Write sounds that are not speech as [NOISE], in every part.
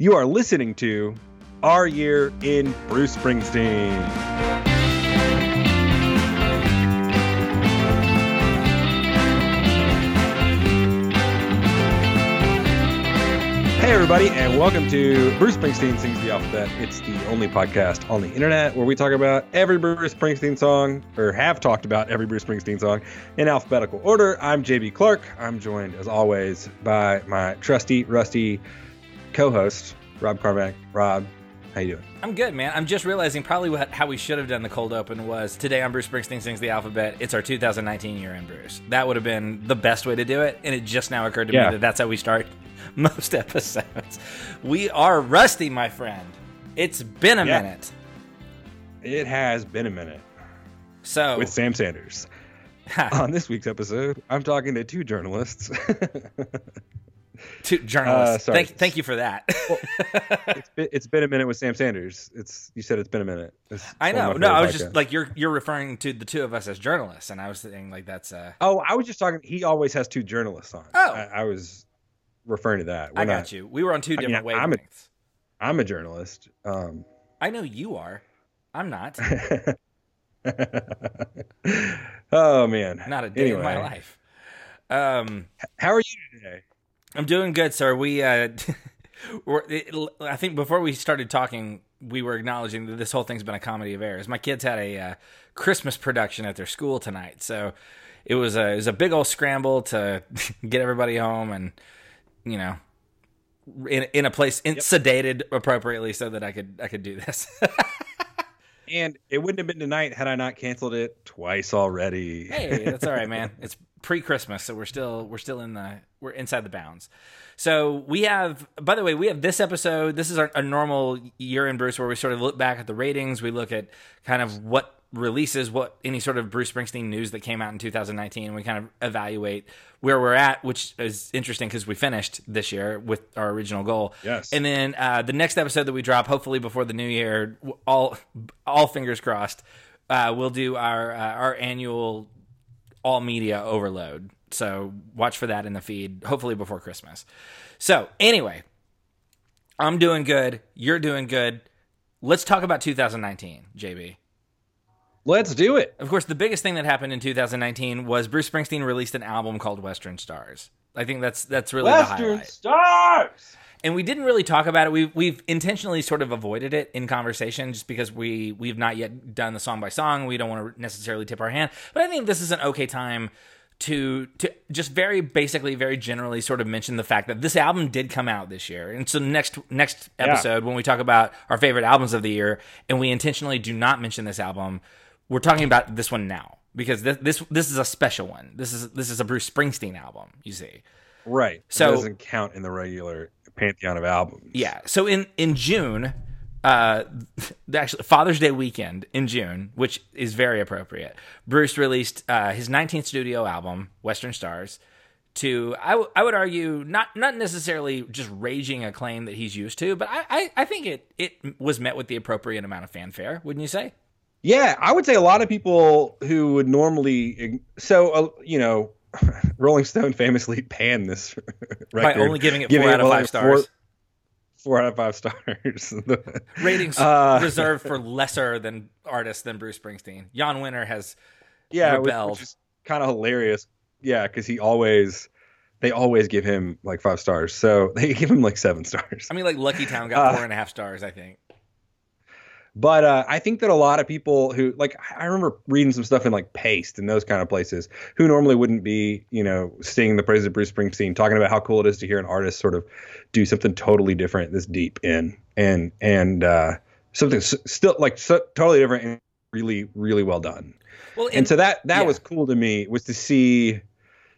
You are listening to Our Year in Bruce Springsteen. Hey, everybody, and welcome to Bruce Springsteen Sings the Alphabet. It's the only podcast on the internet where we talk about every Bruce Springsteen song, or have talked about every Bruce Springsteen song in alphabetical order. I'm JB Clark. I'm joined, as always, by my trusty, rusty co-host, Rob Carmack. Rob, how you doing? I'm good, man. I'm just realizing probably what, how we should have done the cold open was today on Bruce Springsteen Sings the Alphabet. It's our 2019 year in Bruce. That would have been the best way to do it, and it just now occurred to Yeah. me that that's how we start [LAUGHS] most episodes. We are rusty, my friend. It's been a Yeah. minute. It has been a minute So, with Sam Sanders. On this week's episode, I'm talking to two journalists. [LAUGHS] to journalists, Uh, thank, thank you for that. [LAUGHS] it's, been, it's been a minute with Sam Sanders. It's you said it's been a minute. It's I know. No, I was just like you're you're referring to the two of us as journalists, and I was thinking like that's uh. Oh, I was just talking. He always has two journalists on. Oh. I, I was referring to that. I We're got not- you. We were on two I mean, different I'm a- wavelengths. I'm a journalist. Um, I know you are. I'm not. [LAUGHS] oh man, Not a day in my life. Um, How are you today? I'm doing good, sir. We, uh, [LAUGHS] we're, it, I think before we started talking, we were acknowledging that this whole thing's been a comedy of errors. My kids had a uh, Christmas production at their school tonight, so it was a it was a big old scramble to [LAUGHS] get everybody home and you know in in a place in, sedated appropriately so that I could I could do this. [LAUGHS] And it wouldn't have been tonight had I not canceled it twice already. hey, that's all right, man. It's pre-Christmas, so we're still we're still in the we're inside the bounds. So we have, by the way, we have this episode. This is our, a normal year in Bruce, where we sort of look back at the ratings. We look at kind of what releases, what any sort of Bruce Springsteen news that came out in 2019. We kind of evaluate where we're at, which is interesting because we finished this year with our original goal. Yes. And then uh, the next episode that we drop, hopefully before the new year, all all fingers crossed, uh, we'll do our uh, our annual all media overload. So watch for that in the feed, hopefully before Christmas. So anyway, I'm doing good. You're doing good. Let's talk about 2019, JB. Let's do it. Of course, the biggest thing that happened in 2019 was Bruce Springsteen released an album called Western Stars. I think that's that's really the highlight. Stars. And we didn't really talk about it. We've we've intentionally sort of avoided it in conversation just because we we've not yet done the song by song. We don't want to necessarily tip our hand, but I think this is an okay time to to just very basically, very generally, sort of mention the fact that this album did come out this year. And so next next episode, when we talk about our favorite albums of the year, and we intentionally do not mention this album, we're talking about this one now because this this this is a special one. This is this is a Bruce Springsteen album. You see. Right. So- it doesn't count in the regular pantheon of albums. Yeah. So in in June, uh, [LAUGHS] actually Father's Day weekend in June, which is very appropriate. Bruce released uh, his 19th studio album, Western Stars. To I, w- I would argue not not necessarily just raging acclaim that he's used to, but I, I, I think it it was met with the appropriate amount of fanfare, wouldn't you say? Yeah, I would say a lot of people who would normally so uh, you know, [LAUGHS] Rolling Stone famously panned this [LAUGHS] record By only giving it four out of five stars. Four, four out of five stars. Ratings Uh, [LAUGHS] reserved for lesser than artists than Bruce Springsteen. Jann Wenner has yeah, which, rebelled. which is kind of hilarious. Yeah, because he always they always give him like five stars, so they give him like seven stars. I mean, like Lucky Town got Uh, four and a half stars, I think. But uh, I think that a lot of people who like I remember reading some stuff in like Paste and those kind of places who normally wouldn't be, you know, singing the praises of Bruce Springsteen, talking about how cool it is to hear an artist sort of do something totally different, this deep in and and uh, something s- still like so, totally different and really really well done. Well, And so that that yeah. was cool to me was to see.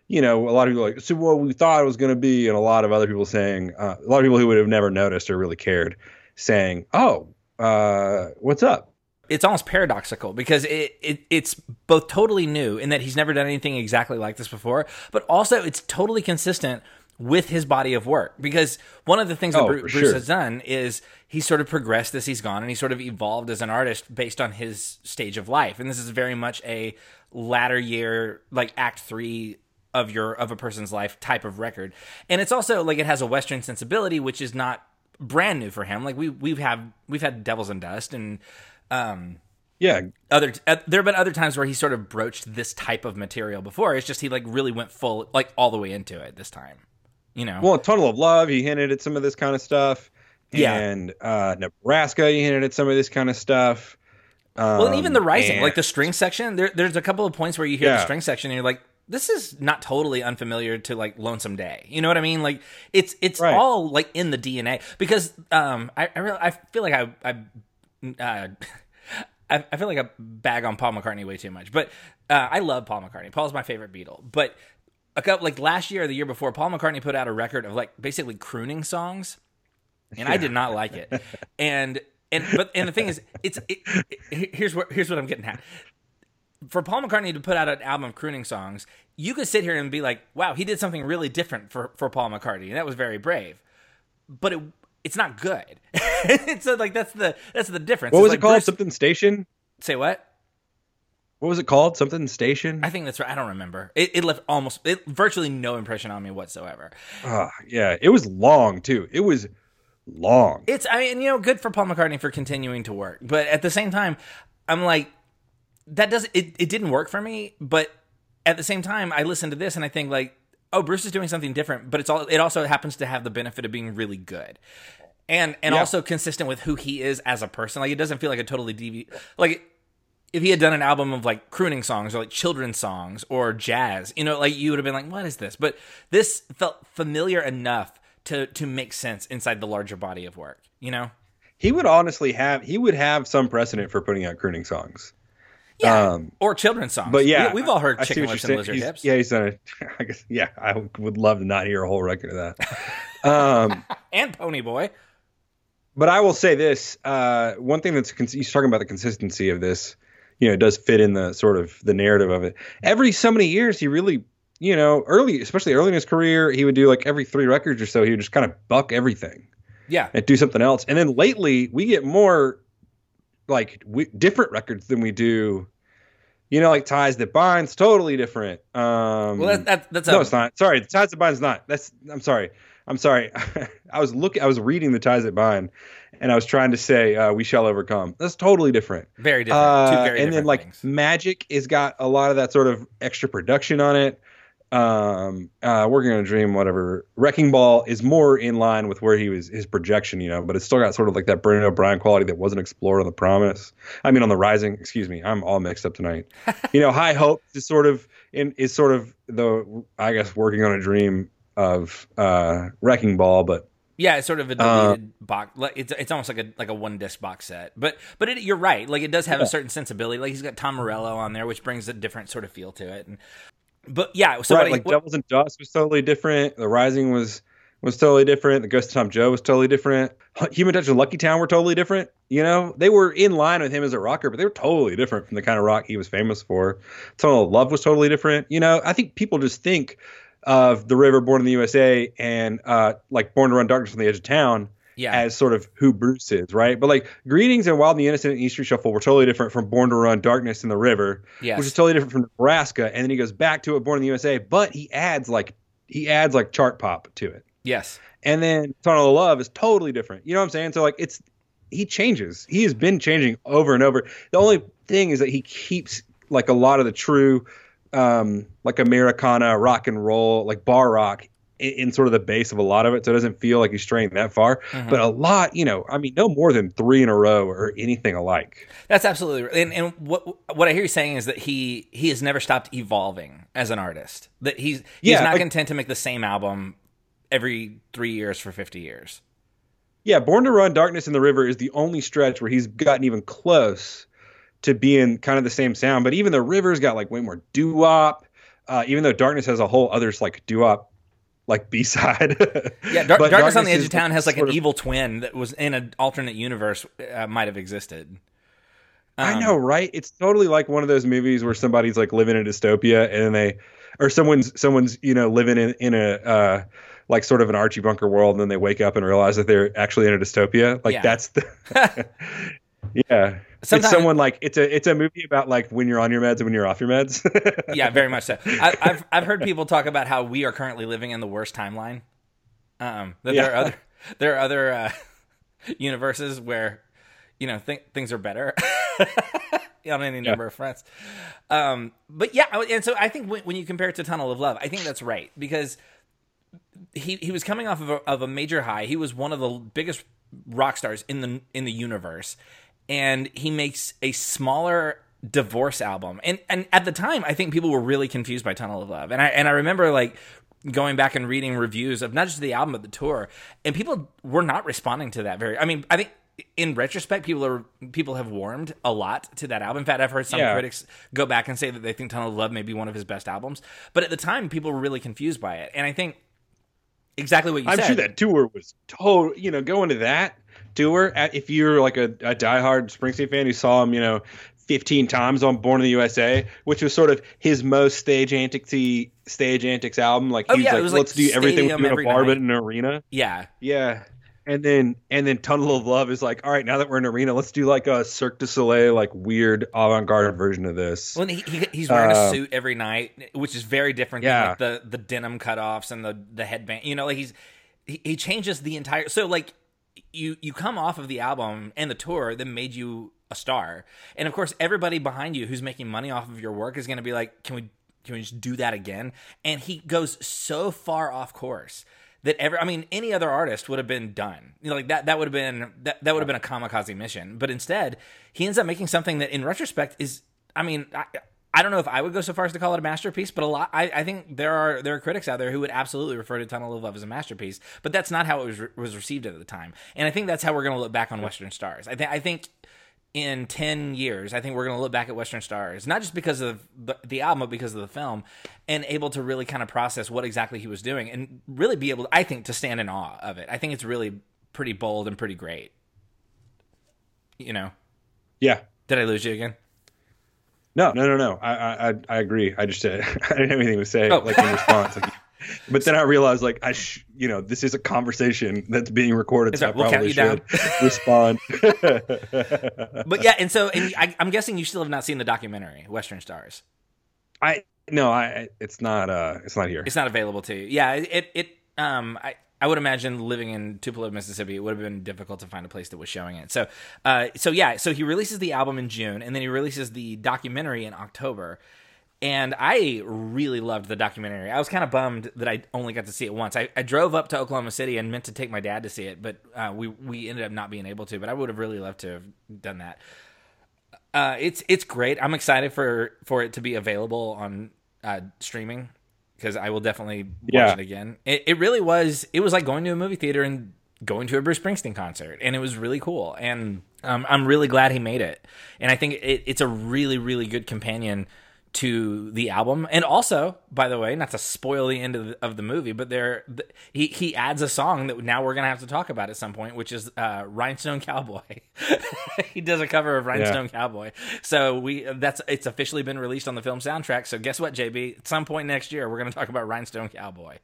You know, a lot of people like, so what we thought it was going to be, and a lot of other people saying, uh, a lot of people who would have never noticed or really cared, saying, "Oh, uh, what's up?" it's almost paradoxical because it, it it's both totally new in that he's never done anything exactly like this before, but also it's totally consistent with his body of work. Because one of the things that Oh, for Bruce sure. has done is he's sort of progressed as he's gone and he sort of evolved as an artist based on his stage of life. And this is very much a latter year, like act three of your of a person's life type of record. And it's also like it has a Western sensibility, which is not brand new for him. Like we we've had we've had Devils and Dust and um Yeah, other uh, there have been other times where he sort of broached this type of material before. It's just he like really went full like all the way into it this time. You know. Well, Tunnel of Love, he hinted at some of this kind of stuff. Yeah. And uh, Nebraska, he hinted at some of this kind of stuff. Um, well, and even the rising, and- like the string section, there, there's a couple of points where you hear the string section and you're like, this is not totally unfamiliar to like Lonesome Day. You know what I mean? Like it's it's Right. all like in the DNA because um I I, really, I feel like I I uh, [LAUGHS] I, I feel like I bag on Paul McCartney way too much, but uh, I love Paul McCartney. Paul's my favorite Beatle, but a couple like last year or the year before, Paul McCartney put out a record of like basically crooning songs, and I did not like it. And and but and the thing is, it's it, it- here's what here's what I'm getting at. For Paul McCartney to put out an album of crooning songs, you could sit here and be like, "Wow, he did something really different for for Paul McCartney, and that was very brave." But it it's not good. [LAUGHS] so like that's the that's the difference. What It's was like it called? Bruce- Something Station? say what? What was it called? Something Station? I think that's right. I don't remember. It, it left almost it, virtually no impression on me whatsoever. Ah, yeah, it was long too. It was long. It's I mean, you know, good for Paul McCartney for continuing to work. But at the same time, I'm like that does it it didn't work for me, but at the same time I listen to this and I think like, oh, Bruce is doing something different, but it's all it also happens to have the benefit of being really good. And and Yeah. also consistent with who he is as a person. Like it doesn't feel like a totally devi like if he had done an album of like crooning songs or like children's songs or jazz, you know, like you would have been like, what is this? But this felt familiar enough to to make sense inside the larger body of work, you know? he would honestly have he would have some precedent for putting out crooning songs. Yeah. Um, or children's songs. But yeah, we, have all heard I Chicken Lips and. Lizard He's- Hips. Yeah, he's done it. [LAUGHS] I guess. Yeah, I would love to not hear a whole record of that. Um, [LAUGHS] And Pony Boy. but I will say this: uh, one thing that's he's talking about the consistency of this. You know, it does fit in the sort of the narrative of it. Every so many years, he really, you know, early, especially early in his career, he would do like every three records or so. He would just kind of buck everything Yeah. and do something else. And then lately, we get more like we, different records than we do. You know, like ties that binds, totally different. Um, Well, that, that, that's a, no, it's not. Sorry, the ties that bind's not. That's. I'm sorry. I'm sorry. [LAUGHS] I was looking. I was reading the ties that bind, and I was trying to say uh, we shall overcome. That's totally different. very different. Two Uh, very and then like things. Magic has got a lot of that sort of extra production on it. Um, uh, working on a dream, whatever. Wrecking Ball is more in line with where he was his projection, you know, but it's still got sort of like that Brendan O'Brien quality that wasn't explored on the Promise. I mean, on the Rising. Excuse me, I'm all mixed up tonight. [LAUGHS] you know, High Hope is sort of in is sort of the I guess working on a dream of uh Wrecking Ball, but Yeah, it's sort of a uh, deleted box. It's it's almost like a like a one disc box set. But but it, you're right. Like it does have a certain sensibility. Like he's got Tom Morello on there, which brings a different sort of feel to it. And but yeah, so right, what, like what- Devils and Dust was totally different. The Rising was was totally different. The Ghost of Tom Joad was totally different. Human Touch and Lucky Town were totally different. You know, they were in line with him as a rocker, but they were totally different from the kind of rock he was famous for. Tunnel of Love was totally different. You know, I think people just think of The River, Born in the USA, and uh, like Born to Run Darkness on the Edge of Town yeah, as sort of who Bruce is, right? But like Greetings and Wild and the Innocent and Easter Shuffle were totally different from Born to Run Darkness in the River yes. which is totally different from Nebraska. And then he goes back to it, Born in the USA, but he adds like he adds like chart pop to it. yes. And then Tunnel of Love is totally different. You know what I'm saying? So like it's he changes. He has been changing over and over. The only thing is that he keeps like a lot of the true um like Americana rock and roll, like bar rock in, sort of the base of a lot of it. So it doesn't feel like he's straying that far. Mhm. But a lot, you know, I mean, no more than three in a row or anything alike. That's absolutely right. And, and what what I hear you saying is that he he has never stopped evolving as an artist. That he's he's Yeah, not like- content to make the same album every three years for fifty years. Yeah, Born to Run, Darkness in the River is the only stretch where he's gotten even close to being kind of the same sound. But even the River's got like way more doo wop. Uh, even though Darkness has a whole other like doo wop like B side. [LAUGHS] Yeah, Dar- But Darkness on the Edge of Town has like an of- evil twin that was in an alternate universe uh, might have existed. I Um, know, right? It's totally like one of those movies where somebody's like living in a dystopia and then they, or someone's someone's you know living in in a uh, like sort of an Archie Bunker world, and then they wake up and realize that they're actually in a dystopia. Like Yeah. that's the. [LAUGHS] [LAUGHS] yeah, Sometimes- it's someone like it's a it's a movie about like when you're on your meds and when you're off your meds. [LAUGHS] yeah, very much so. I, I've I've heard people talk about how we are currently living in the worst timeline. Um, that there are other there are other uh, [LAUGHS] universes where you know th- things are better [LAUGHS] on any number yeah. of fronts. Um, but yeah, and so I think when, when, you compare it to Tunnel of Love, I think that's right because he he was coming off of a, of a major high. He was one of the biggest rock stars in the in the universe, and he makes a smaller divorce album. And and at the time, I think people were really confused by Tunnel of Love. And I and I remember like going back and reading reviews of not just the album but the tour, and people were not responding to that very. I mean, I think in retrospect, people are people have warmed a lot to that album. In fact, I've heard some yeah. critics go back and say that they think Tunnel of Love may be one of his best albums. But at the time, people were really confused by it, and I think exactly what you said. I'm sure that tour was total. You know, going to that tour, if you're like a, a diehard Springsteen fan who saw him, you know, 15 times on Born in the USA, which was sort of his most stage antics stage antics album. Like oh, he's yeah, like, let's like do everything in a bar night. but in an arena. Yeah. Yeah. And then and then Tunnel of Love is like, all right, now that we're in an arena, let's do like a Cirque du Soleil, like weird avant-garde version of this. Well, he, he he's wearing uh, a suit every night, which is very different yeah. than like the the denim cutoffs and the the headband. You know, like he's he, he changes the entire. So like you you come off of the album and the tour that made you a star, and of course everybody behind you who's making money off of your work is going to be like, can we can we just do that again? And he goes so far off course that ever I mean any other artist would have been done. You know, like that that would have been that that would have been a kamikaze mission. But instead, he ends up making something that in retrospect is I mean, I, I don't know if I would go so far as to call it a masterpiece, but a lot. I, I, think there are there are critics out there who would absolutely refer to Tunnel of Love as a masterpiece, but that's not how it was re- was received at the time. And I think that's how we're going to look back on Western Stars. I think I think in ten years, I think we're going to look back at Western Stars not just because of the, the album, but because of the film, and able to really kind of process what exactly he was doing, and really be able, I think, to stand in awe of it. I think it's really pretty bold and pretty great. You know. Yeah. Did I lose you again? No, no, no, no. I I I agree. I just uh, [LAUGHS] I didn't have anything to say oh. like in response. Like, [LAUGHS] but then I realized like I sh- you know this is a conversation that's being recorded, so I we'll probably should [LAUGHS] respond. but yeah, and so and I, am guessing you still have not seen the documentary Western Stars. I no, I it's not uh it's not here. It's not available to you. Yeah, it it um I I would imagine living in Tupelo, Mississippi, it would have been difficult to find a place that was showing it. So, uh, so yeah, so he releases the album in June, and then he releases the documentary in October. And I really loved the documentary. I was kind of bummed that I only got to see it once. I, I drove up to Oklahoma City and meant to take my dad to see it, but uh, we we ended up not being able to. But I would have really loved to have done that. Uh, it's it's great. I'm excited for for it to be available on uh, streaming because I will definitely watch yeah. it again. It, it really was. It was like going to a movie theater and going to a Bruce Springsteen concert, and it was really cool. And um, I'm really glad he made it. And I think it, it's a really, really good companion to the album. And also by the way not to spoil the end of the, of the movie but there the, he he adds a song that now we're gonna have to talk about at some point which is uh, rhinestone cowboy. [LAUGHS] He does a cover of rhinestone yeah. cowboy. So we that's it's officially been released on the film soundtrack. So guess what jb at some point next year we're gonna talk about rhinestone cowboy.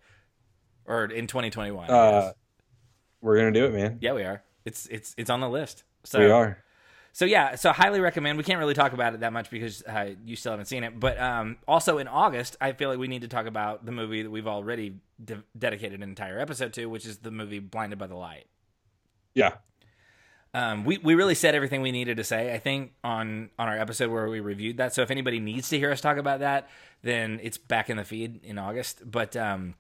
Or in 2021 uh, we're gonna do it man. Yeah we are. It's it's it's on the list. So we are so yeah, so highly recommend. We can't really talk about it that much because uh, you still haven't seen it. But um, also in August, I feel like we need to talk about the movie that we've already de- dedicated an entire episode to, which is the movie Blinded by the Light. Yeah. Um, we we really said everything we needed to say. I think on on our episode where we reviewed that. So if anybody needs to hear us talk about that, then it's back in the feed in August. But um,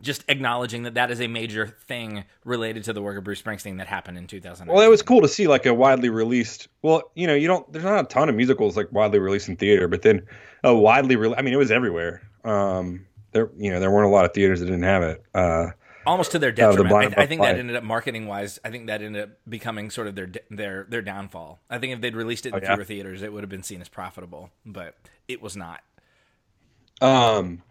just acknowledging that that is a major thing related to the work of Bruce Springsteen that happened in 2000. Well, it was cool to see like a widely released. Well, you know, you don't. There's not a ton of musicals like widely released in theater, but then a widely. Re- I mean, it was everywhere. Um, there, you know, there weren't a lot of theaters that didn't have it. Uh, Almost to their detriment. I, I, think that ended up marketing wise. I think that ended up becoming sort of their their their downfall. I think if they'd released it in oh, yeah? fewer theaters, it would have been seen as profitable, but it was not. Um,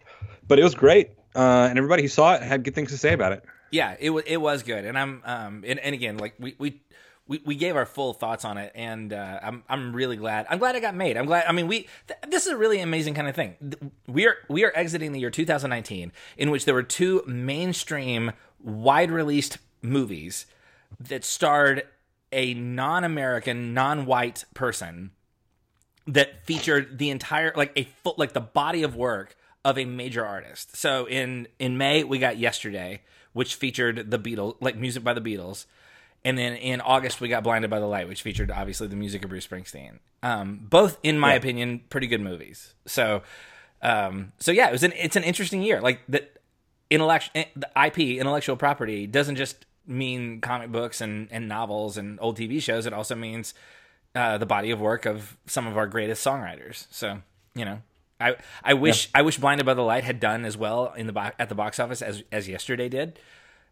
but it was great uh, and everybody who saw it had good things to say about it. Yeah, it was it was good, and I'm um and, and again like we we. We, we gave our full thoughts on it, and uh, I'm I'm really glad. I'm glad it got made. I'm glad. I mean, we th- this is a really amazing kind of thing. We are we are exiting the year 2019, in which there were two mainstream, wide released movies that starred a non-American, non-white person that featured the entire like a full like the body of work of a major artist. So in in May we got Yesterday, which featured the Beatles, like music by the Beatles, and then in August we got Blinded by the Light, which featured obviously the music of Bruce Springsteen. Um, both, in my Yeah. opinion, pretty good movies. So, um, so yeah, it was an it's an interesting year. Like the intellect the IP intellectual property doesn't just mean comic books and and novels and old TV shows. It also means uh, the body of work of some of our greatest songwriters. So you know, I I wish I wish Blinded by the Light had done as well in the bo- at the box office as as yesterday did,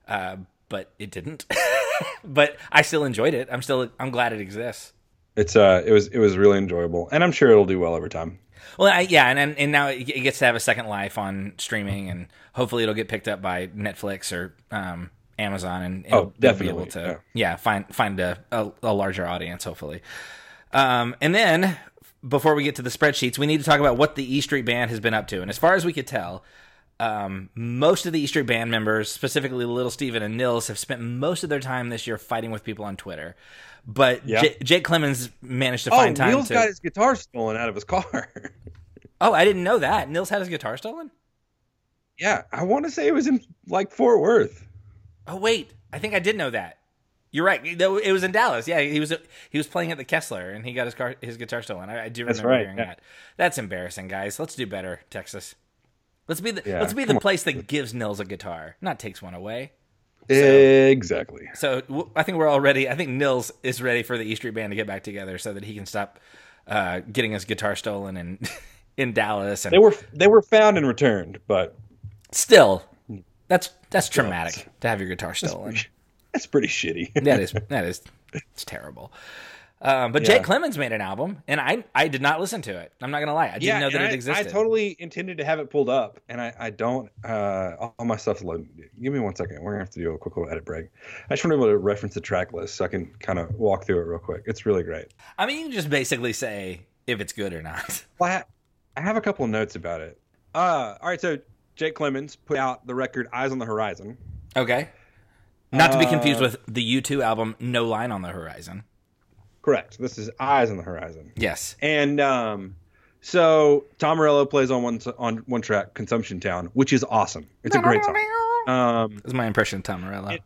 uh, but it didn't. [LAUGHS] but I still enjoyed it. I'm still I'm glad it exists. It's uh, it was it was really enjoyable, and I'm sure it'll do well over time. Well, I, yeah, and, and and now it gets to have a second life on streaming, and hopefully it'll get picked up by Netflix or um, Amazon, and it'll, Oh, they'll be able definitely, to yeah, find find a, a, a larger audience hopefully. Um, and then before we get to the spreadsheets, we need to talk about what the E Street Band has been up to. And as far as we could tell, um, most of the E Street Band members, specifically Little Steven and Nils, have spent most of their time this year fighting with people on Twitter. But Yeah. J- Jake Clemens managed to Oh, find time Nils to. got his guitar stolen out of his car. [LAUGHS] Oh, I didn't know that. Nils had his guitar stolen? yeah, I want to say it was in like Fort Worth. Oh, wait. I think I did know that. You're right. It was in Dallas. Yeah, he was he was playing at the Kessler and he got his car his guitar stolen. I, I do remember right, hearing yeah. that. That's embarrassing, guys. Let's do better, Texas. Let's be the Yeah, let's be the on. place that gives Nils a guitar, not takes one away. exactly. So w- I think we're all ready. I think Nils is ready for the E Street Band to get back together so that he can stop uh, getting his guitar stolen in [LAUGHS] in Dallas. And They were they were found and returned, but still, that's that's traumatic to have your guitar stolen. That's pretty shitty. [LAUGHS] that is [LAUGHS] that is it's terrible. Um, but Yeah. Jake Clemens made an album, and I I did not listen to it. I'm not gonna lie, I didn't know that and it I, existed. I totally intended to have it pulled up, and I, I don't. Uh, all my stuff's loaded. Give me one second. We're gonna have to do a quick little edit break. I just want to be able to reference the track list so I can kind of walk through it real quick. It's really great. I mean, you can just basically say if it's good or not. [LAUGHS] Well, I, I have a couple of notes about it. Uh, all right. So Jake Clemens put out the record "Eyes on the Horizon." Okay. Not to be confused Uh, with the U2 album No Line on the Horizon. Correct. This is "Eyes on the Horizon." Yes. And um, so Tom Morello plays on one on one track, "Consumption Town," which is awesome. It's a great song. Um, That's my impression of Tom Morello. It-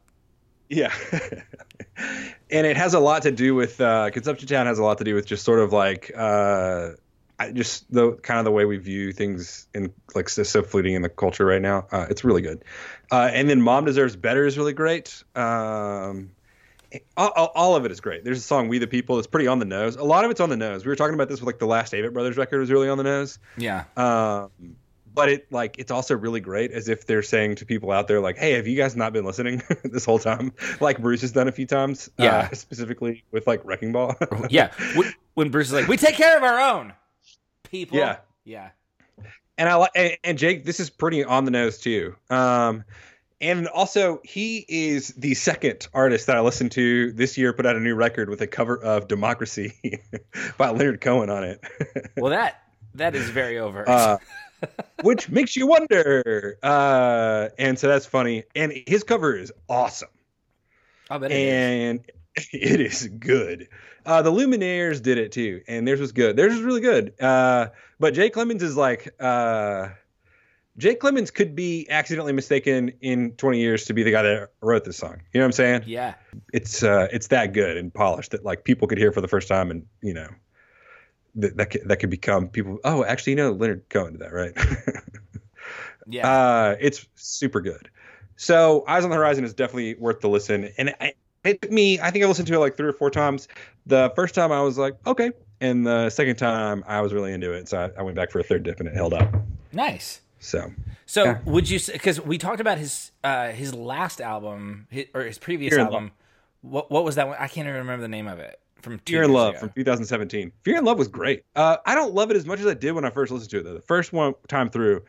Yeah. [LAUGHS] and it has a lot to do with uh, Consumption Town has a lot to do with just sort of like uh, I just the kind of the way we view things in like so, fleeting in the culture right now. Uh, it's really good. Uh, and then Mom Deserves Better is really great. Um, all, all- of it is great. There's a song "We the People" that's pretty on the nose. A lot of it's on the nose. We were talking about this with like the last Avett Brothers record was really on the nose. yeah. Um, but it like it's also really great as if they're saying to people out there like, "Hey, have you guys not been listening [LAUGHS] this whole time?" [LAUGHS] Like Bruce has done a few times. Yeah. Uh, specifically with like Wrecking Ball. Yeah. [LAUGHS] When Bruce is like, we take care of our own people. Yeah. Yeah. and I like and, and Jake. This is pretty on the nose too. Um, and also he is the second artist that I listened to this year put out a new record with a cover of "Democracy" [LAUGHS] by Leonard Cohen on it. [LAUGHS] Well, that that is very overt. uh, [LAUGHS] which makes you wonder. Uh, and so that's funny. And his cover is awesome. I'll bet it is. [LAUGHS] it is good. Uh, the Lumineers did it too, and theirs was good. Theirs was really good. Uh, but Jake Clemens is like uh, Jake Clemens could be accidentally mistaken in 20 years to be the guy that wrote this song. You know what I'm saying? Yeah. It's uh, it's that good and polished that like people could hear for the first time, and you know that that could, that could become people. Oh, actually, you know Leonard Cohen did that, right? [LAUGHS] Yeah. Uh, it's super good. So Eyes on the Horizon is definitely worth the listen. And it, it took me, I think I listened to it like three or four times. The first time I was like, okay. And the second time I was really into it. So I, I went back for a third dip and it held up. nice. So So Yeah. would you? Because we talked about his uh, his last album his, or his previous Fear album. What what was that one? I can't even remember the name of it. From two Fear and Love ago. from 2017. Fear and Love was great. Uh, I don't love it as much as I did when I first listened to it, though. The first one time through,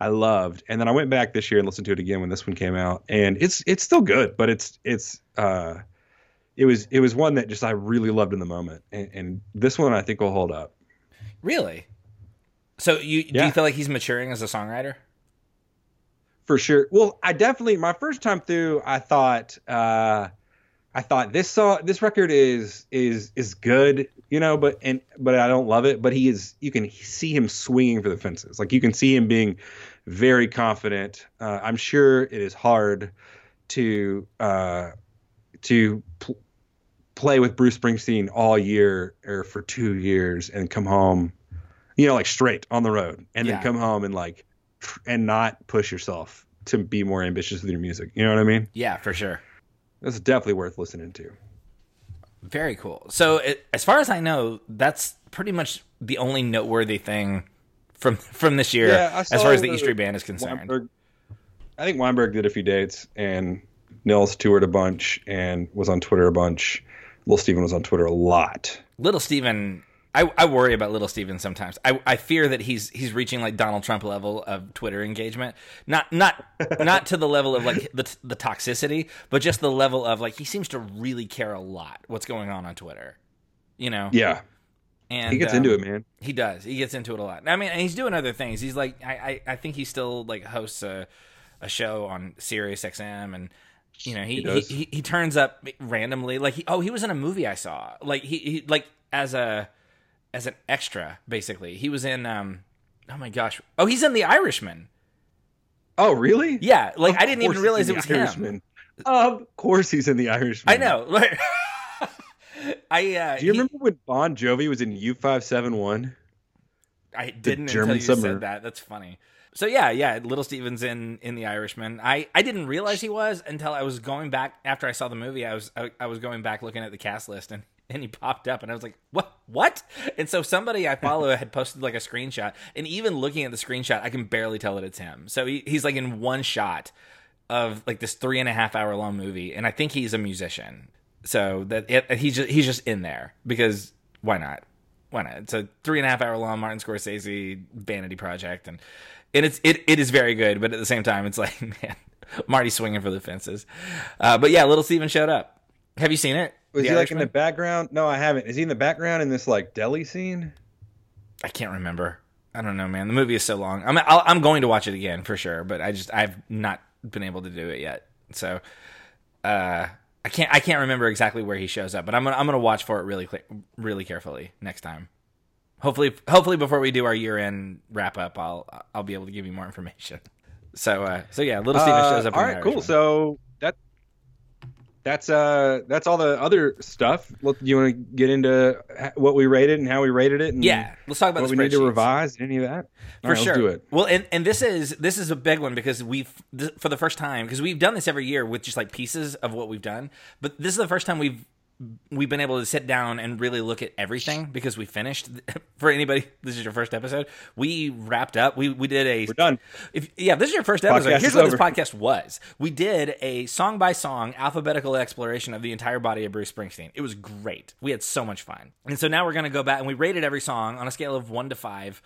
I loved. And then I went back this year and listened to it again when this one came out. And it's it's still good, but it's it's uh it was it was one that just I really loved in the moment. And, and this one I think will hold up. Really? So you do Yeah. you feel like he's maturing as a songwriter? for sure. Well, I definitely my first time through, I thought uh, I thought this song, this record is is is good, you know, but and but I don't love it. But he is, you can see him swinging for the fences. Like you can see him being very confident. Uh, I'm sure it is hard to uh, to pl- play with Bruce Springsteen all year or for two years and come home, you know, like straight on the road, and Yeah. then come home and like tr- and not push yourself to be more ambitious with your music. You know what I mean? Yeah, for sure. That's definitely worth listening to. Very cool. So, it, as far as I know, that's pretty much the only noteworthy thing from from this year, Yeah, as far as the the E Street Band is concerned. Weinberg, I think Weinberg did a few dates, and Nils toured a bunch and was on Twitter a bunch. Little Steven was on Twitter a lot. Little Steven, I, I worry about Little Steven sometimes. I, I fear that he's he's reaching like Donald Trump level of Twitter engagement. Not not [LAUGHS] not to the level of like the the toxicity, but just the level of like he seems to really care a lot what's going on on Twitter. You know, Yeah, and he gets um, into it, man. He does. He gets into it a lot. I mean, and he's doing other things. He's like, I, I, I think he still like hosts a, a show on Sirius XM, and you know, he he, he, he turns up randomly. Like, he, oh, he was in a movie I saw. Like he, he like as a as an extra, basically. He was in um, oh my gosh, oh, he's in The Irishman. Oh, really? Yeah, like Of I didn't even realize it was The him. Irishman. Of course, he's in the Irishman. I know. Like, [LAUGHS] [LAUGHS] I uh, Do you he- remember when Bon Jovi was in U five seven one? I didn't German until you submarine. said that. That's funny. So yeah, yeah, Little Steven's in in The Irishman. I I didn't realize he was until I was going back after I saw the movie. I was I, I was going back looking at the cast list and and he popped up and I was like, "What? What?" And so somebody I follow [LAUGHS] had posted like a screenshot, and even looking at the screenshot, I can barely tell that it's him. So he, he's like in one shot of like this three and a half hour long movie, and I think he's a musician. So that it, he's just he's just in there because why not? Why not? It's a three and a half hour long Martin Scorsese vanity project, and and it's it it is very good, but at the same time, it's like [LAUGHS] man, Marty swinging for the fences. Uh, but yeah, Little Steven showed up. Have you seen it? Was The he like in the background? No, I haven't. Is he in the background in this like deli scene? I can't remember. I don't know, man. The movie is so long. I'm I'll, I'm going to watch it again for sure, but I just I've not been able to do it yet. So uh, I can't I can't remember exactly where he shows up, but I'm gonna I'm gonna watch for it really really carefully next time. Hopefully hopefully before we do our year end wrap up, I'll I'll be able to give you more [LAUGHS] information. So uh, so yeah, Little Steven Uh, shows up. all right, cool. So that's uh that's all the other stuff. Look, do you want to get into what we rated and how we rated it? And yeah, let's talk about what we need to revise. Any of that? for right, sure. Do it. Well, and, and this is this is a big one because we've for the first time because we've done this every year with just like pieces of what we've done, but this is the first time we've we've been able to sit down and really look at everything because we finished. [LAUGHS] For anybody, this is your first episode. We wrapped up. We we did a We're done. if yeah, this is your first episode. Podcast Here's what over. this podcast was. We did a song by song alphabetical exploration of the entire body of Bruce Springsteen. It was great. We had so much fun. And so now we're going to go back and we rated every song on a scale of 1 to 5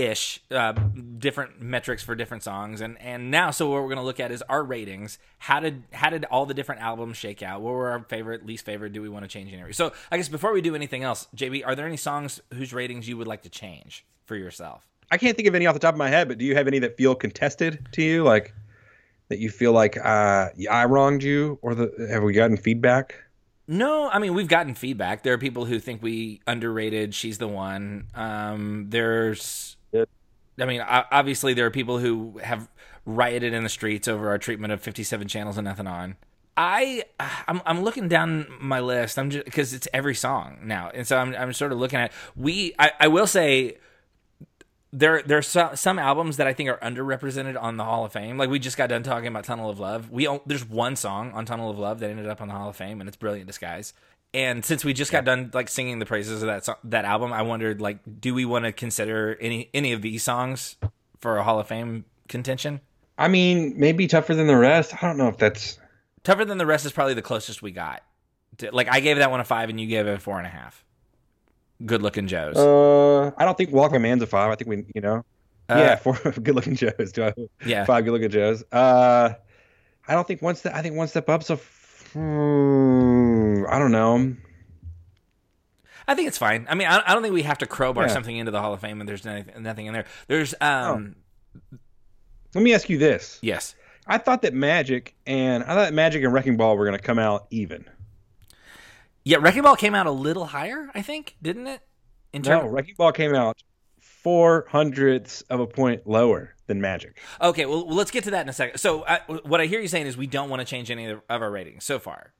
ish uh, different metrics for different songs and and now so what we're going to look at is our ratings how did how did all the different albums shake out what were our favorite least favorite do we want to change any so i guess before we do anything else jb are there any songs whose ratings you would like to change for yourself I can't think of any off the top of my head, but do you have any that feel contested to you, like that you feel like uh, I wronged you, or the have we gotten feedback? No, I mean we've gotten feedback. There are people who think we underrated. She's the one. Um, there's. I mean, obviously there are people who have rioted in the streets over our treatment of 57 channels and nothing on. I, I'm, I'm looking down my list. I'm just because it's every song now, and so I'm, I'm sort of looking at we. I, I will say there there's some, some albums that I think are underrepresented on the Hall of Fame. Like we just got done talking about Tunnel of Love. We there's one song on Tunnel of Love that ended up on the Hall of Fame, and it's Brilliant Disguise. And since we just got done like singing the praises of that so- that album, I wondered like, do we want to consider any any of these songs for a Hall of Fame contention? I mean, maybe tougher than the rest. I don't know if that's. Tougher than the rest is probably the closest we got. Like I gave that one a five, and you gave it a four and a half. Good looking Joe's. Uh, I don't think Walk My Man's a five. I think we, you know, Uh, yeah, four [LAUGHS] good looking Joes. Do I- yeah. Five good looking Joes. Uh, I don't think one step. I think one step up's a. f- I don't know. I think it's fine. I mean, I, I don't think we have to crowbar Yeah. something into the Hall of Fame, and there's nothing, nothing in there. There's, um, Let me ask you this. yes, I thought that Magic and I thought Magic and Wrecking Ball were going to come out even. yeah. Wrecking Ball came out a little higher, I think, didn't it? In No, Wrecking Ball came out four hundredths of a point lower than Magic. okay. Well, let's get to that in a second. So, I, what I hear you saying is we don't want to change any of, of our ratings so far.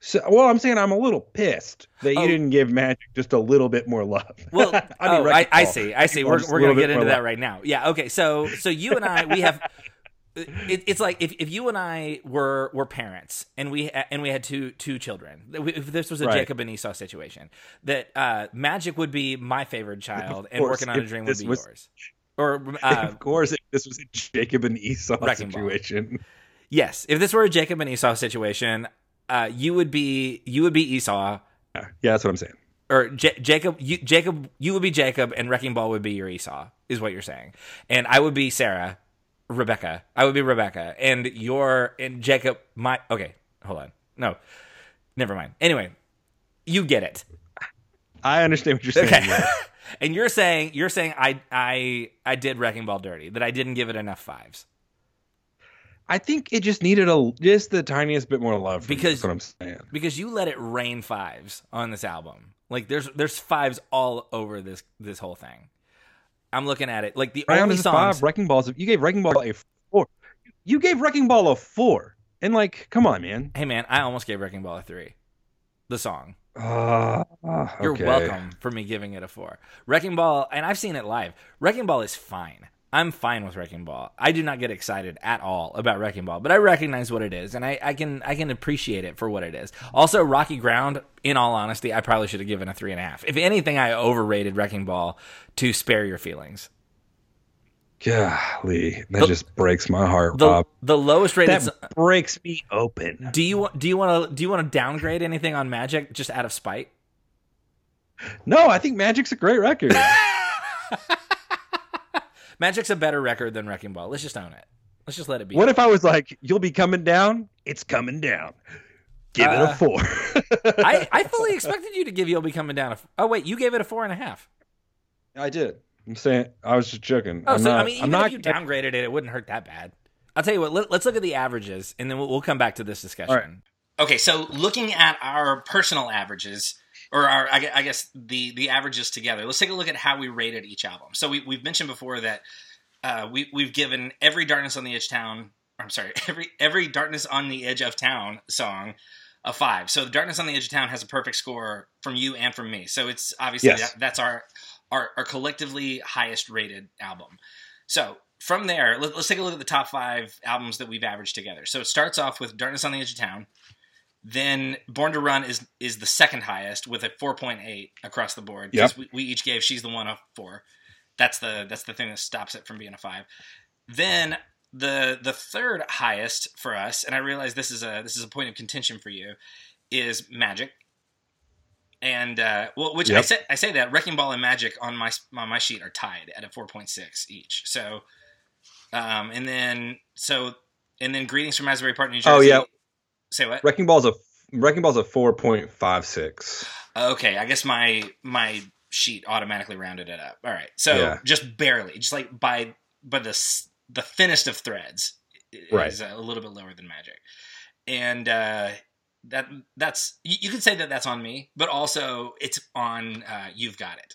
So, well, I'm saying I'm a little pissed that you Oh. didn't give Magic just a little bit more love. [LAUGHS] Well, [LAUGHS] I mean, oh, I, I see. I see. We're, we're gonna get into that love. right now. Yeah. Okay. So so you and I we have. [LAUGHS] It, it's like if, if you and I were were parents and we and we had two two children. If this was a Right. Jacob and Esau situation, that uh, Magic would be my favorite child, and working on a dream would be was- yours. Or uh, of course, if this was a Jacob and Esau Wrecking Ball. situation. yes, if this were a Jacob and Esau situation, uh, you would be you would be Esau, Yeah, that's what I'm saying. or J- Jacob, you, Jacob, you would be Jacob, and Wrecking Ball would be your Esau, is what you're saying, and I would be Sarah, Rebecca. I would be Rebecca, and your and Jacob. My okay, hold on, no, never mind. Anyway, you get it, I understand what you're saying. okay? [LAUGHS] and you're saying you're saying I I I did Wrecking Ball dirty, that I didn't give it enough fives. I think it just needed a just the tiniest bit more love. From Because- that's what I'm saying. because you let it rain fives on this album. Like there's there's fives all over this this whole thing. I'm looking at it like the Round only songs. five. Wrecking Balls. You gave Wrecking Ball a four. You gave Wrecking Ball a four. And like, come on, man. Hey man, I almost gave Wrecking Ball a three. The song. Uh, You're welcome for me giving it a four. Wrecking Ball, and I've seen it live. Wrecking Ball is fine. I'm fine with Wrecking Ball. I do not get excited at all about Wrecking Ball, but I recognize what it is, and I, I can I can appreciate it for what it is. Also, Rocky Ground. In all honesty, I probably should have given a three and a half. If anything, I overrated Wrecking Ball to spare your feelings. Golly, that The- just breaks my heart, The Rob. the lowest rated. That breaks me open. do you do you want to do you want to downgrade anything on Magic just out of spite? No, I think Magic's a great record. [LAUGHS] Magic's a better record than Wrecking Ball. Let's just own it. Let's just let it be. what if I was like, "You'll be coming down"? It's coming down. Give it Uh, a four. I, [LAUGHS] I fully expected you to give You'll Be Coming Down a. f- Oh, wait, you gave it a four and a half. I did. I'm saying I was just joking. Oh, I'm so, not, I mean, even I'm not. if you downgraded it, it wouldn't hurt that bad. I'll tell you what, let, us look at the averages and then we'll, we'll come back to this discussion. All right. Okay, so looking at our personal averages, or our, I guess the the averages together, let's take a look at how we rated each album. So we we've mentioned before that uh, we we've given every Darkness on the Edge Town, I'm sorry, [LAUGHS] every every Darkness on the Edge of Town song a five. So the Darkness on the Edge of Town has a perfect score from you and from me. So it's obviously Yes. that, that's our, our our collectively highest rated album. So from there, let, us take a look at the top five albums that we've averaged together. So it starts off with Darkness on the Edge of Town. Then Born to Run is is the second highest with a 4.8 across the board. Yep. We, we each gave She's the One a four. That's the that's the thing that stops it from being a five. Then the the third highest for us, and I realize this is a this is a point of contention for you, is Magic. And uh, well, which I say I say that Wrecking Ball and Magic on my on my sheet are tied at a 4.6 each. So, um, and then so and then Greetings from Asbury Park, New Jersey. Oh, yeah. Say what? Wrecking Ball's a Wrecking Ball's a four point five six. Okay, I guess my my sheet automatically rounded it up. All right, so Yeah. just barely, just like by by the the thinnest of threads is Right. a little bit lower than Magic, and uh, that that's you, you could say that that's on me, but also it's on uh, You've Got It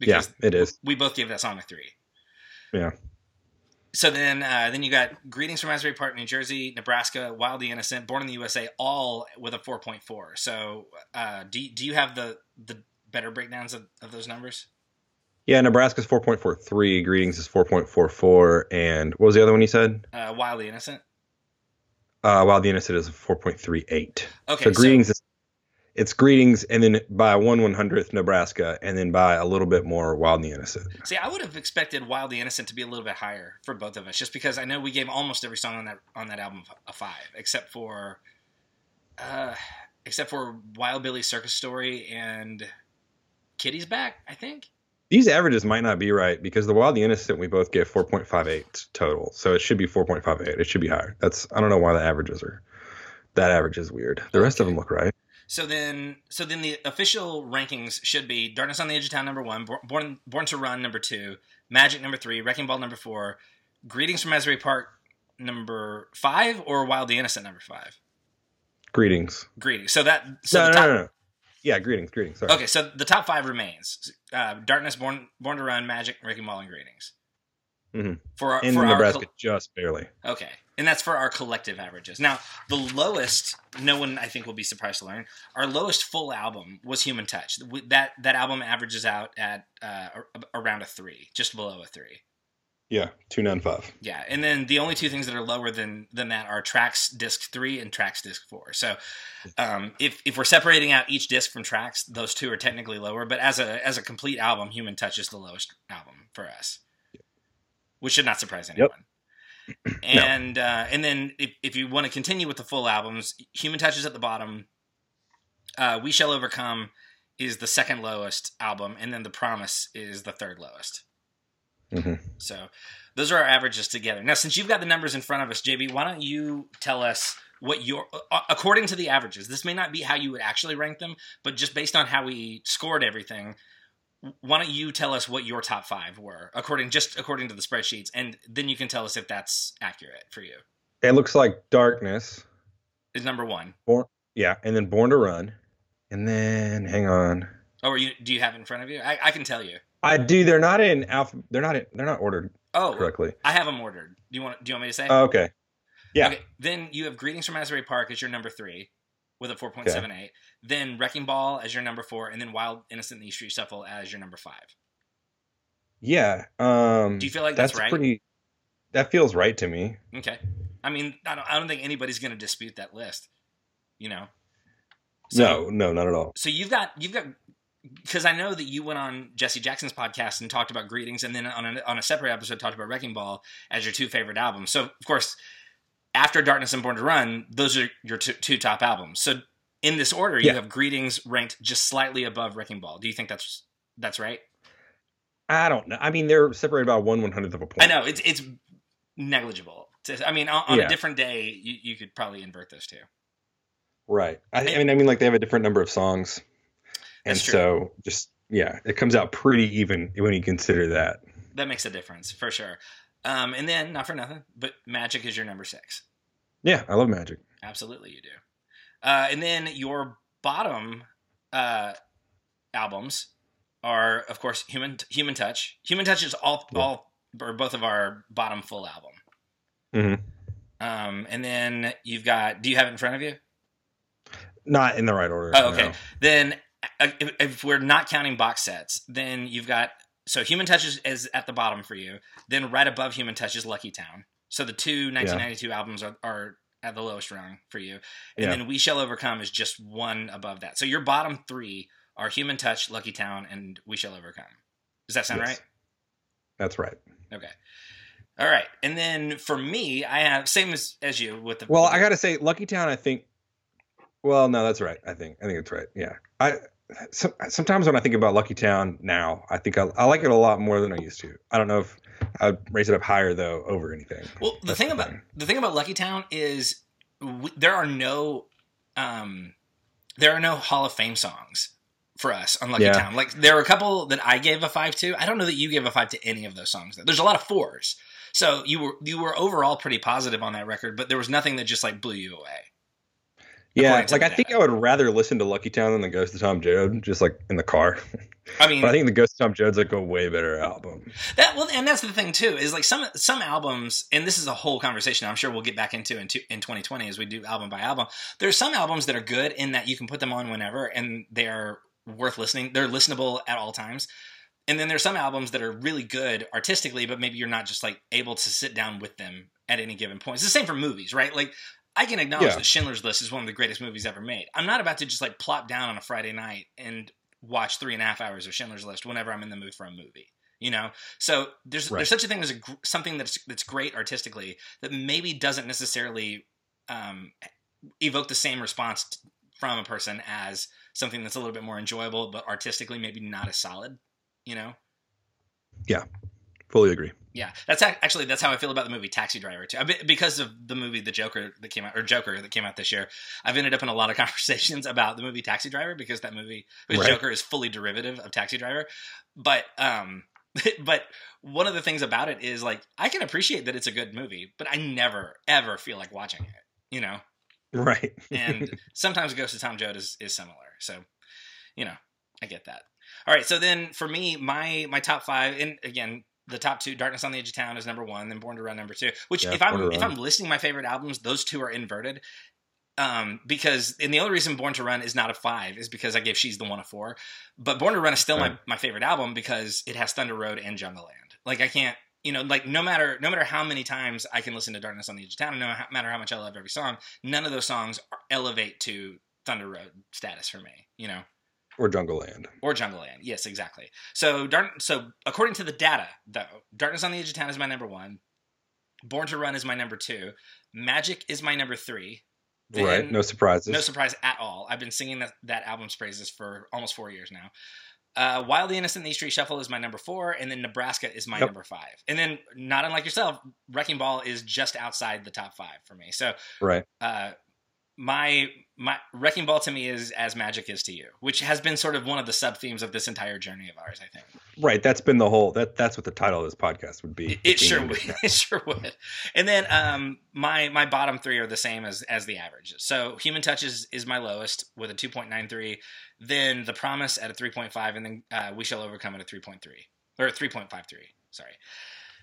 Yeah, it is. we both gave that song a three. Yeah. So then, uh, then you got Greetings from Asbury Park, New Jersey, Nebraska, Wild the Innocent, Born in the USA, all with a 4.4. So, uh, do you, do you have the the better breakdowns of, of those numbers? Yeah, Nebraska's four point four three. Greetings is four point four four. And what was the other one you said? Uh, Wild the Innocent. Uh, Wild the Innocent is a four point three eight. Okay, so greetings is it's greetings and then by one one hundredth Nebraska and then by a little bit more Wild the Innocent. See, I would have expected Wild the Innocent to be a little bit higher for both of us, just because I know we gave almost every song on that on that album a five, except for, uh, except for Wild Billy Circus Story and Kitty's Back. I think. These averages might not be right because the Wild the Innocent we both gave four point five eight total. So it should be four point five eight. It should be higher. That's I don't know why the averages are that average is weird. The rest of them look right. So then, so then the official rankings should be Darkness on the Edge of Town number one, Born Born to Run number two, Magic number three, Wrecking Ball number four, Greetings from Asbury Park number five, or Wild the Innocent number five. Greetings. Greetings. So that so no, the no, top, no, no. Yeah, greetings, greetings. Sorry. okay. So the top five remains: uh, Darkness, Born Born to Run, Magic, Wrecking Ball, and Greetings. Mhm. For our In for our Nebraska, col- just barely. okay. And that's for our collective averages. Now, the lowest, no one I think will be surprised to learn, our lowest full album was Human Touch. That that album averages out at uh, around a three, just below a three. Yeah, two nine five. Yeah, and then the only two things that are lower than than that are tracks disc three and tracks disc four. So, um, if if we're separating out each disc from tracks, those two are technically lower. But as a as a complete album, Human Touch is the lowest album for us, which should not surprise anyone. Yep. [CLEARS THROAT] And no. uh, and then if if you want to continue with the full albums, Human Touch is at the bottom. Uh, we Shall Overcome is the second lowest album, and then The Promise is the third lowest. Mm-hmm. So those are our averages together. Now, since you've got the numbers in front of us, JB, why don't you tell us what your uh, according to the averages? This may not be how you would actually rank them, but just based on how we scored everything, why don't you tell us what your top five were according just according to the spreadsheets, and then you can tell us if that's accurate for you. It looks like Darkness is number one. Born, yeah, and then Born to Run, and then hang on. Oh, are you? Do you have in front of you? I, I can tell you. I do. They're not in alpha. They're not. In, they're not ordered. Oh, correctly. I have them ordered. Do you want? Do you want me to say? Oh, okay. Yeah. Okay. Then you have Greetings from Asbury Park as your number three, with a four point seven eight. Then Wrecking Ball as your number four, and then Wild Innocent the Street Shuffle as your number five. Yeah. Um, do you feel like that's, that's right? Pretty. That feels right to me. Okay. I mean, I don't. I don't think anybody's going to dispute that list. You know. So, no, no, not at all. So you've got you've got because I know that you went on Jesse Jackson's podcast and talked about Greetings, and then on a, on a separate episode talked about Wrecking Ball as your two favorite albums. So of course, after Darkness and Born to Run, those are your two, two top albums. So in this order, you have Greetings ranked just slightly above Wrecking Ball. Do you think that's that's right? I don't know. I mean, they're separated by one one hundredth of a point. I know it's it's negligible. I mean, on, on yeah. a different day, you, you could probably invert those two. Right. I, I mean, I mean, like they have a different number of songs and so just yeah, it comes out pretty even when you consider that. That makes a difference for sure. Um, and then not for nothing, but Magic is your number six. Yeah, I love Magic. Absolutely, you do. Uh, and then your bottom uh, albums are, of course, Human Human Touch. Human Touch is all yeah. all or both of our bottom full album. Mm-hmm. Um, and then you've got. Do you have it in front of you? Not in the right order. Oh, okay. No. Then if, if we're not counting box sets, then you've got so Human Touch is, is, at the bottom for you. Then right above Human Touch is Lucky Town. So the two 1992 yeah. albums are, are at the lowest rung for you. And yeah. then We Shall Overcome is just one above that. So your bottom three are Human Touch, Lucky Town, and We Shall Overcome. Does that sound yes. right? That's right. Okay. All right. And then for me, I have same as, as you with the Well, with I got to say Lucky Town I think well, no, that's right. I think I think it's right. Yeah. I so, sometimes when I think about Lucky Town now, I think I, I, like it a lot more than I used to. I don't know if I'd raise it up higher though over anything. Well, the That's thing the about thing. the thing about Lucky Town is we, there are no um, there are no Hall of Fame songs for us on Lucky yeah. Town. Like there are a couple that I gave a five to. I don't know that you gave a five to any of those songs. There's a lot of fours. So you were you were overall pretty positive on that record, but there was nothing that just like blew you away. Yeah, like I think I would rather listen to Lucky Town than the Ghost of Tom Joad, just like in the car. I mean, [LAUGHS] but I think the Ghost of Tom Joad's like a way better album. That well, and that's the thing too is like some some albums, and this is a whole conversation I'm sure we'll get back into in, two, in 2020 as we do album by album. There's some albums that are good in that you can put them on whenever, and they are worth listening. They're listenable at all times. And then there's some albums that are really good artistically, but maybe you're not just like able to sit down with them at any given point. It's the same for movies, right? Like I can acknowledge yeah. that Schindler's List is one of the greatest movies ever made. I'm not about to just like plop down on a Friday night and watch three and a half hours of Schindler's List whenever I'm in the mood for a movie. You know, so there's right. there's such a thing as a, something that's that's great artistically that maybe doesn't necessarily um, evoke the same response t- from a person as something that's a little bit more enjoyable, but artistically maybe not as solid. You know. Yeah, fully agree. Yeah, that's actually that's how I feel about the movie Taxi Driver too. Because of the movie The Joker that came out or Joker that came out this year, I've ended up in a lot of [LAUGHS] conversations about the movie Taxi Driver because that movie right. Joker is fully derivative of Taxi Driver. But um, [LAUGHS] but one of the things about it is like I can appreciate that it's a good movie, but I never ever feel like watching it. You know, right? [LAUGHS] and sometimes Ghost of Tom Joad is is similar. So you know, I get that. All right, so then for me, my my top five, and again, the top two. Darkness on the Edge of Town is number one, then Born to Run number two. Which Yeah, if I'm if I'm listing my favorite albums, those two are inverted. Um, because and the only reason Born to Run is not a five is because I gave She's the One a four, but Born to Run is still my, Right. my favorite album because it has Thunder Road and Jungleland. Like I can't, you know, like no matter no matter how many times I can listen to Darkness on the Edge of Town, and no matter how much I love every song, none of those songs elevate to Thunder Road status for me. You know, Or Jungleland. or Jungleland. Yes, exactly. So, Dark, so according to the data, though, Darkness on the Edge of Town is my number one. Born to Run is my number two. Magic is my number three. Then- right. No surprises. no surprise at all. I've been singing that, that album's praises for almost four years now. Uh, Wildly Innocent, The E Street Shuffle is my number four, and then Nebraska is my Yep. number five. And then, not unlike yourself, Wrecking Ball is just outside the top five for me. So, right. uh, my my Wrecking Ball to me is as magic is to you, which has been sort of one of the sub themes of this entire journey of ours. I think Right. That's been the whole that that's what the title of this podcast would be. it, it sure would. [LAUGHS] It sure would. And then um, my my bottom three are the same as as the average. So Human Touch is is my lowest with a two point nine three. Then The Promise at a three point five, and then uh, We Shall Overcome at a three point three or three point five three. Sorry.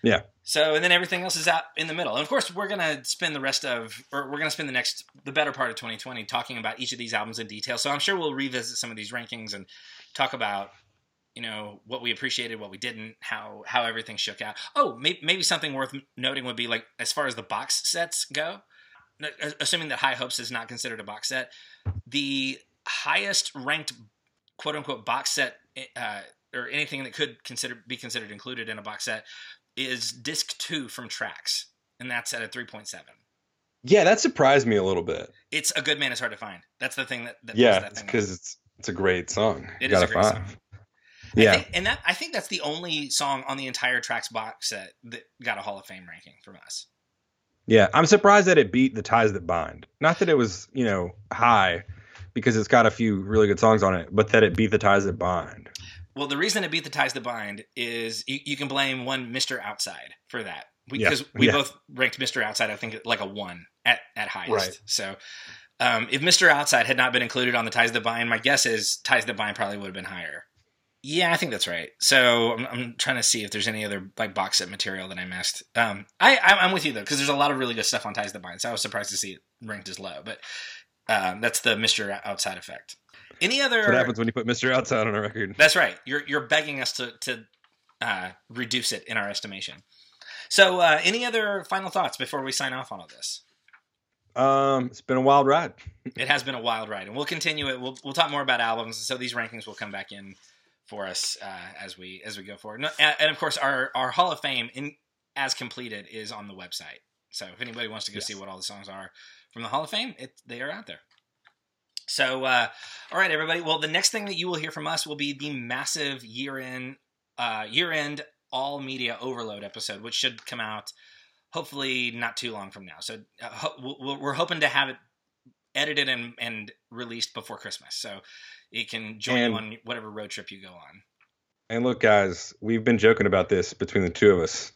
Yeah. So and then everything else is out in the middle. And of course, we're gonna spend the rest of, or we're gonna spend the next, the better part of 2020 talking about each of these albums in detail. So I'm sure we'll revisit some of these rankings and talk about, you know, what we appreciated, what we didn't, how how everything shook out. Oh, maybe, maybe something worth noting would be like as far as the box sets go. Assuming that High Hopes is not considered a box set, the highest ranked quote unquote box set uh, or anything that could consider be considered included in a box set is disc two from tracks and that's at a 3.7 Yeah, that surprised me a little bit. it's a good man is hard to find that's the thing that, that Yeah, because it's it's a great song. It You is got a great five. song. Yeah. think, and that I think that's the only song on the entire tracks box set that got a Hall of Fame ranking from us. Yeah, I'm surprised that it beat the ties that bind. Not that it was, you know, high because it's got a few really good songs on it, but that it beat the ties that bind. Well, the reason it beat the ties that bind is you, you can blame one Mister Outside for that Yeah, because we yeah. both ranked Mister Outside. I think like a one at at highest. Right. So. Um, if Mr. Outside had not been included on the Ties That Bind, my guess is Ties That Bind probably would have been higher. Yeah, I think that's right. So I'm, I'm trying to see if there's any other like box set material that I missed. Um, I I'm I'm with you though because there's a lot of really good stuff on Ties That Bind. So I was surprised to see it ranked as low, but um, that's the Mr. Outside effect. Any other? That's what happens when you put Mr. Outside on a record. That's right. You're you're begging us to to uh, reduce it in our estimation. So, uh, any other final thoughts before we sign off on all this? Um, it's been a wild ride. [LAUGHS] It has been a wild ride, and we'll continue it. We'll we'll talk more about albums, so these rankings will come back in for us uh, as we as we go forward. No- And, and of course, our our Hall of Fame in as completed is on the website. So if anybody wants to go Yes. see what all the songs are from the Hall of Fame, it they are out there. So, uh, all right, everybody. Well, the next thing that you will hear from us will be the massive year end uh, year end all media overload episode, which should come out hopefully not too long from now. So uh, ho- we're- hoping to have it edited and, and released before Christmas, so it can join And- you on whatever road trip you go on. And look, guys, we've been joking about this between the two of us,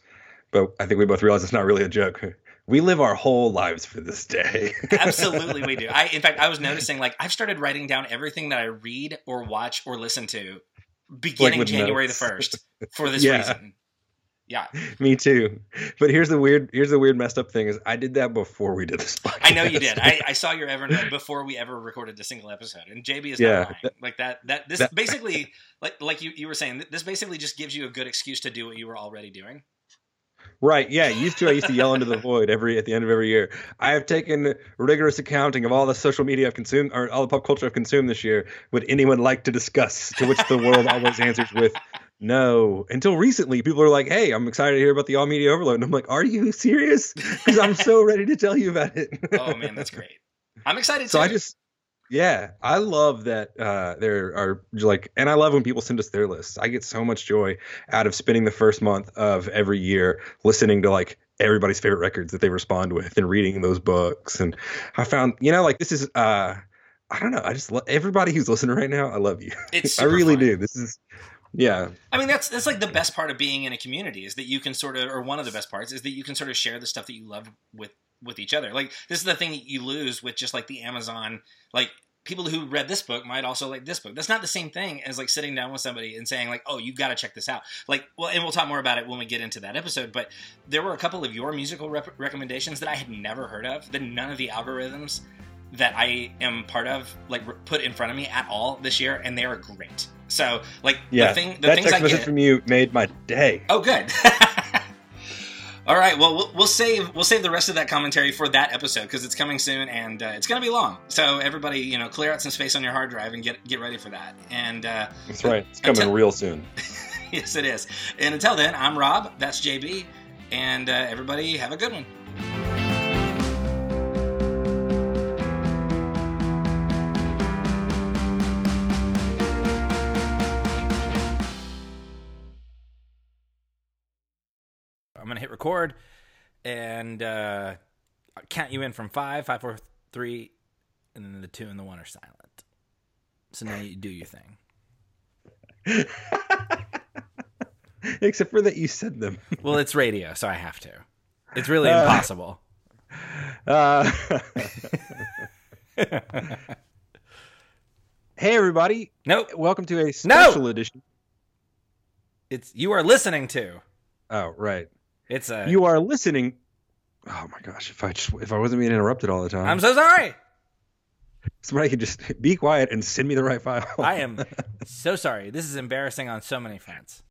but I think we both realize it's not really a joke. We live our whole lives for this day. [LAUGHS] Absolutely, we do. [LAUGHS] I, in fact, I was noticing like I've started writing down everything that I read or watch or listen to beginning with January notes. the first for [LAUGHS] this Yeah. reason. Yeah, Me too. But here's the weird here's the weird messed up thing is I did that before we did this podcast. I know you did. I, I saw your Evernote before we ever recorded a single episode, and JB is Yeah, not lying. like that. That this that- basically, like like you, you were saying, this basically just gives you a good excuse to do what you were already doing. Right. Yeah. Used to, I used to yell into the void every at the end of every year. I have taken rigorous accounting of all the social media I've consumed, or all the pop culture I've consumed this year. Would anyone like to discuss? To which the world always answers with no. Until recently, people are like, "Hey, I'm excited to hear about the all media overload," and I'm like, "Are you serious?" Because I'm so ready to tell you about it. Oh man, that's great. I'm excited. so too. I just, yeah, I love that uh, there are like, and I love when people send us their lists. I get so much joy out of spending the first month of every year listening to like everybody's favorite records that they respond with and reading those books. And I found, you know, like this is, uh, I don't know, I just love everybody who's listening right now. I love you. It's [LAUGHS] I really fun. do. This is, yeah, I mean, that's that's like the best part of being in a community is that you can sort of, or one of the best parts is that you can sort of share the stuff that you love with with each other. Like this is the thing that you lose with just like the Amazon. Like people who read this book might also like this book. That's not the same thing as like sitting down with somebody and saying like, "Oh, you've got to check this out." Like, well, and we'll talk more about it when we get into that episode. But there were a couple of your musical rep- recommendations that I had never heard of. That none of the algorithms that I am part of like put in front of me at all this year, and they are great. So, like, yeah, the thing, the that things text I message get, from you made my day. Oh, good. [LAUGHS] All right. Well, well, we'll save we'll save the rest of that commentary for that episode because it's coming soon and uh, it's going to be long. So everybody, you know, clear out some space on your hard drive and get get ready for that. And uh, That's right. It's coming until- real soon. [LAUGHS] yes, it is. And until then, I'm Rob. That's JB. And uh, everybody, have a good one. I'm gonna hit record, and uh, count you in from five, five, four, three, and then the two and the one are silent. So now you do your thing. [LAUGHS] Except for that you said them. [LAUGHS] Well, it's radio, so I have to. It's really Uh, impossible. [LAUGHS] Uh, hey, everybody. Nope. Welcome to a special edition. It's you are listening to. Oh, right. It's a. You are listening. Oh my gosh! If I just if I wasn't being interrupted all the time, I'm so sorry. somebody could just be quiet and send me the right file. I am [LAUGHS] so sorry. This is embarrassing on so many fronts.